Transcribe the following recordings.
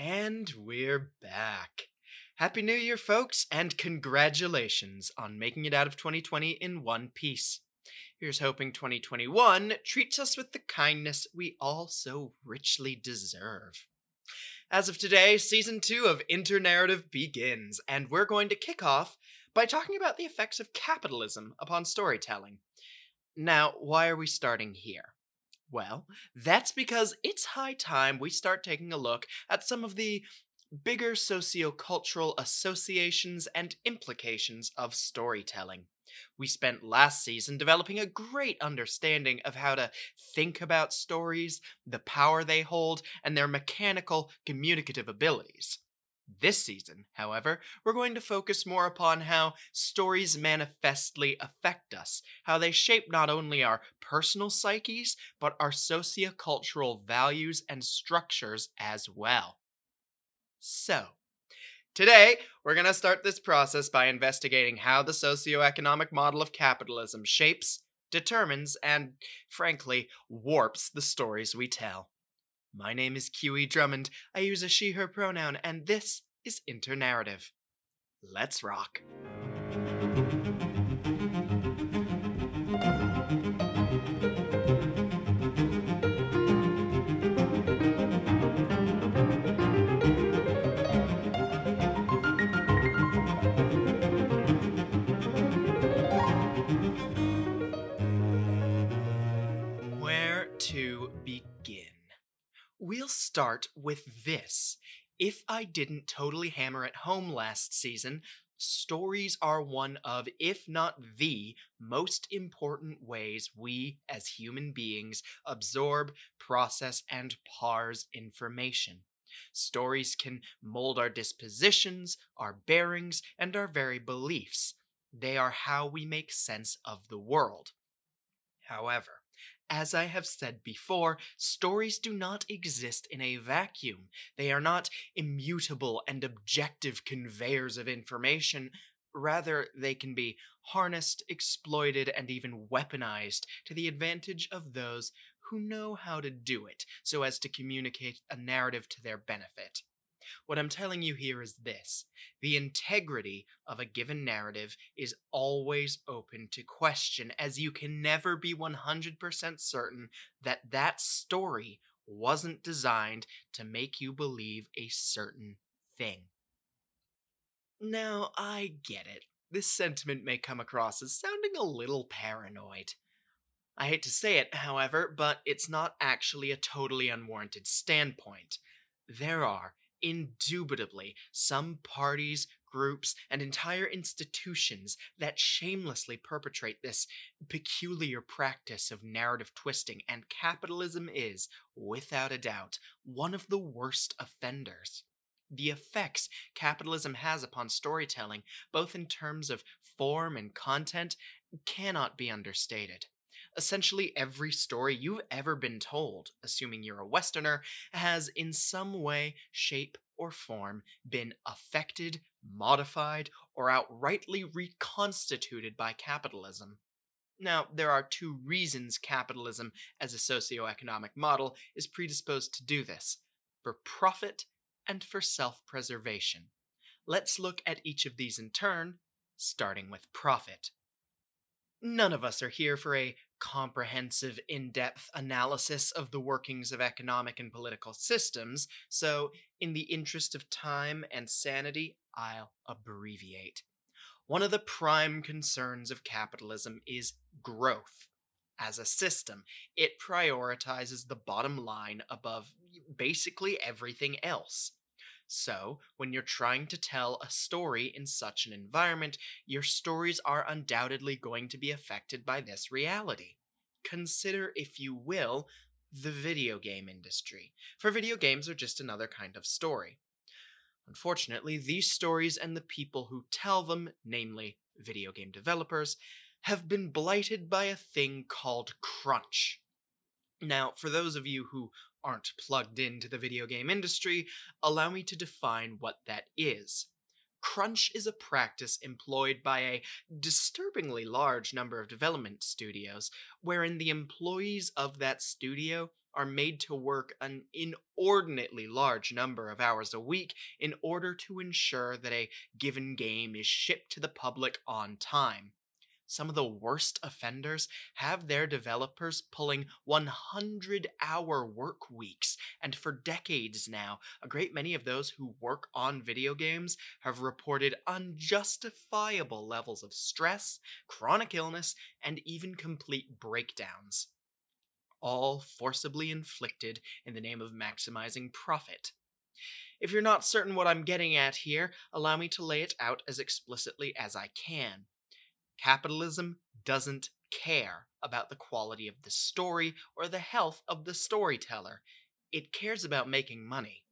And we're back. Happy New Year, folks, and congratulations on making it out of 2020 in one piece. Here's hoping 2021 treats us with the kindness we all so richly deserve. As of today, season two of Internarrative begins, and we're going to kick off by talking about the effects of capitalism upon storytelling. Now, why are we starting here? Well, that's because it's high time we start taking a look at some of the bigger sociocultural associations and implications of storytelling. We spent last season developing a great understanding of how to think about stories, the power they hold, and their mechanical communicative abilities. This season, however, we're going to focus more upon how stories manifestly affect us, how they shape not only our personal psyches, but our sociocultural values and structures as well. So, today we're going to start this process by investigating how the socioeconomic model of capitalism shapes, determines, and, frankly, warps the stories we tell. My name is Kiwi Drummond. I use a she her pronoun, and this is Internarrative. Let's rock. Where to begin? We'll start with this. If I didn't totally hammer it home last season, stories are one of, if not the, most important ways we as human beings absorb, process, and parse information. Stories can mold our dispositions, our bearings, and our very beliefs. They are how we make sense of the world. However, as I have said before, stories do not exist in a vacuum. They are not immutable and objective conveyors of information. Rather, they can be harnessed, exploited, and even weaponized to the advantage of those who know how to do it so as to communicate a narrative to their benefit. What I'm telling you here is this the integrity of a given narrative is always open to question, as you can never be 100% certain that that story wasn't designed to make you believe a certain thing. Now, I get it. This sentiment may come across as sounding a little paranoid. I hate to say it, however, but it's not actually a totally unwarranted standpoint. There are, indubitably some parties, groups, and entire institutions that shamelessly perpetrate this peculiar practice of narrative twisting, and capitalism is, without a doubt, one of the worst offenders. The effects capitalism has upon storytelling, both in terms of form and content, cannot be understated. Essentially, every story you've ever been told, assuming you're a Westerner, has in some way, shape, or form been affected, modified, or outrightly reconstituted by capitalism. Now, there are two reasons capitalism as a socioeconomic model is predisposed to do this for profit and for self preservation. Let's look at each of these in turn, starting with profit. None of us are here for a comprehensive, in depth analysis of the workings of economic and political systems, so, in the interest of time and sanity, I'll abbreviate. One of the prime concerns of capitalism is growth. As a system, it prioritizes the bottom line above basically everything else. So, when you're trying to tell a story in such an environment, your stories are undoubtedly going to be affected by this reality. Consider, if you will, the video game industry, for video games are just another kind of story. Unfortunately, these stories and the people who tell them, namely video game developers, have been blighted by a thing called crunch. Now, for those of you who aren't plugged into the video game industry, allow me to define what that is. Crunch is a practice employed by a disturbingly large number of development studios, wherein the employees of that studio are made to work an inordinately large number of hours a week in order to ensure that a given game is shipped to the public on time. Some of the worst offenders have their developers pulling 100 hour work weeks, and for decades now, a great many of those who work on video games have reported unjustifiable levels of stress, chronic illness, and even complete breakdowns. All forcibly inflicted in the name of maximizing profit. If you're not certain what I'm getting at here, allow me to lay it out as explicitly as I can. Capitalism doesn't care about the quality of the story or the health of the storyteller. It cares about making money.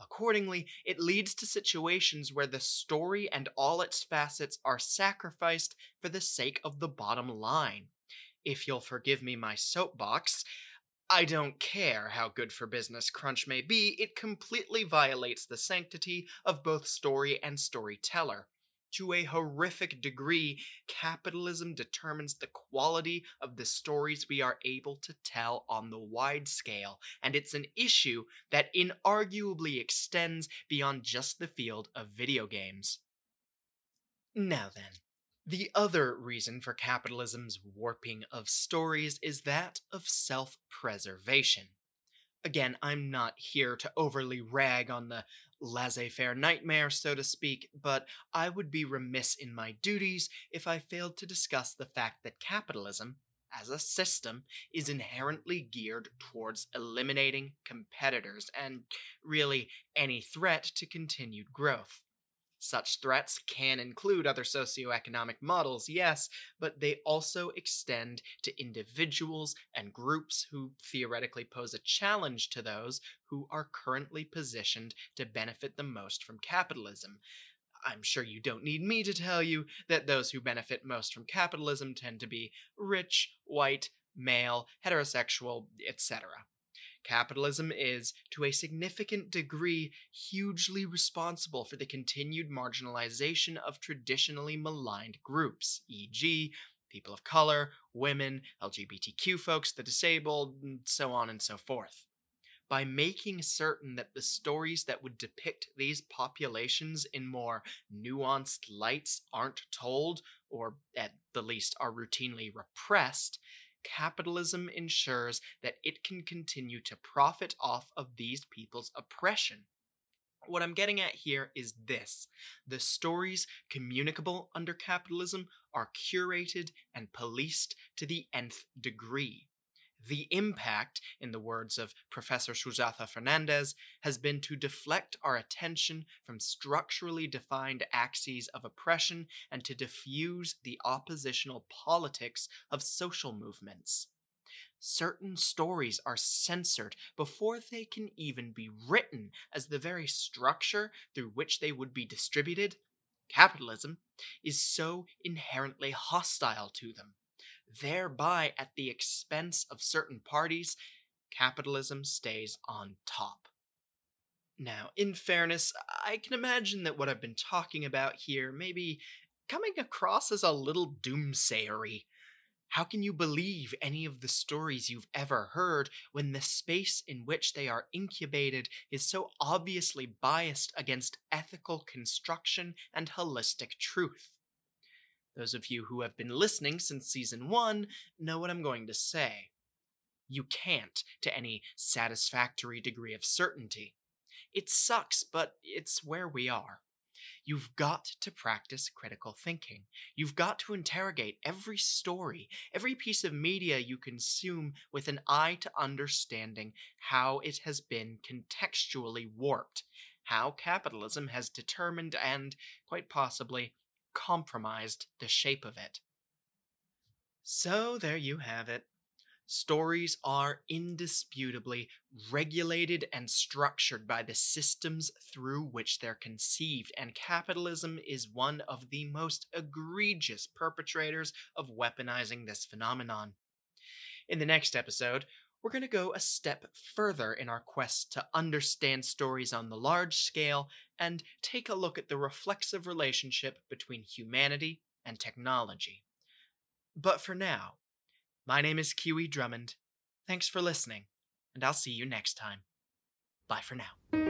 Accordingly, it leads to situations where the story and all its facets are sacrificed for the sake of the bottom line. If you'll forgive me my soapbox, I don't care how good for business Crunch may be, it completely violates the sanctity of both story and storyteller. To a horrific degree, capitalism determines the quality of the stories we are able to tell on the wide scale, and it's an issue that inarguably extends beyond just the field of video games. Now then, the other reason for capitalism's warping of stories is that of self preservation. Again, I'm not here to overly rag on the laissez faire nightmare, so to speak, but I would be remiss in my duties if I failed to discuss the fact that capitalism, as a system, is inherently geared towards eliminating competitors and really any threat to continued growth. Such threats can include other socioeconomic models, yes, but they also extend to individuals and groups who theoretically pose a challenge to those who are currently positioned to benefit the most from capitalism. I'm sure you don't need me to tell you that those who benefit most from capitalism tend to be rich, white, male, heterosexual, etc. Capitalism is, to a significant degree, hugely responsible for the continued marginalization of traditionally maligned groups, e.g., people of color, women, LGBTQ folks, the disabled, and so on and so forth. By making certain that the stories that would depict these populations in more nuanced lights aren't told, or at the least are routinely repressed, capitalism ensures that it can continue to profit off of these people's oppression. What I'm getting at here is this the stories communicable under capitalism are curated and policed to the nth degree. The impact, in the words of Professor Sujatha Fernandes, has been to deflect our attention from structurally defined axes of oppression and to diffuse the oppositional politics of social movements. Certain stories are censored before they can even be written as the very structure through which they would be distributed. Capitalism is so inherently hostile to them thereby at the expense of certain parties, capitalism stays on top. Now, in fairness, I can imagine that what I've been talking about here may be coming across as a little doomsayery. How can you believe any of the stories you've ever heard when the space in which they are incubated is so obviously biased against ethical construction and holistic truth? Those of you who have been listening since season one know what I'm going to say. You can't to any satisfactory degree of certainty. It sucks, but it's where we are. You've got to practice critical thinking. You've got to interrogate every story, every piece of media you consume with an eye to understanding how it has been contextually warped, how capitalism has determined and, quite possibly, compromised the shape of it. So there you have it. Stories are indisputably regulated and structured by the systems through which they're conceived, and capitalism is one of the most egregious perpetrators of weaponizing this phenomenon. In the next episode, we're going to go a step further in our quest to understand stories on the large scale and take a look at the reflexive relationship between humanity and technology. But for now, my name is Kiwi Drummond. Thanks for listening, and I'll see you next time. Bye for now.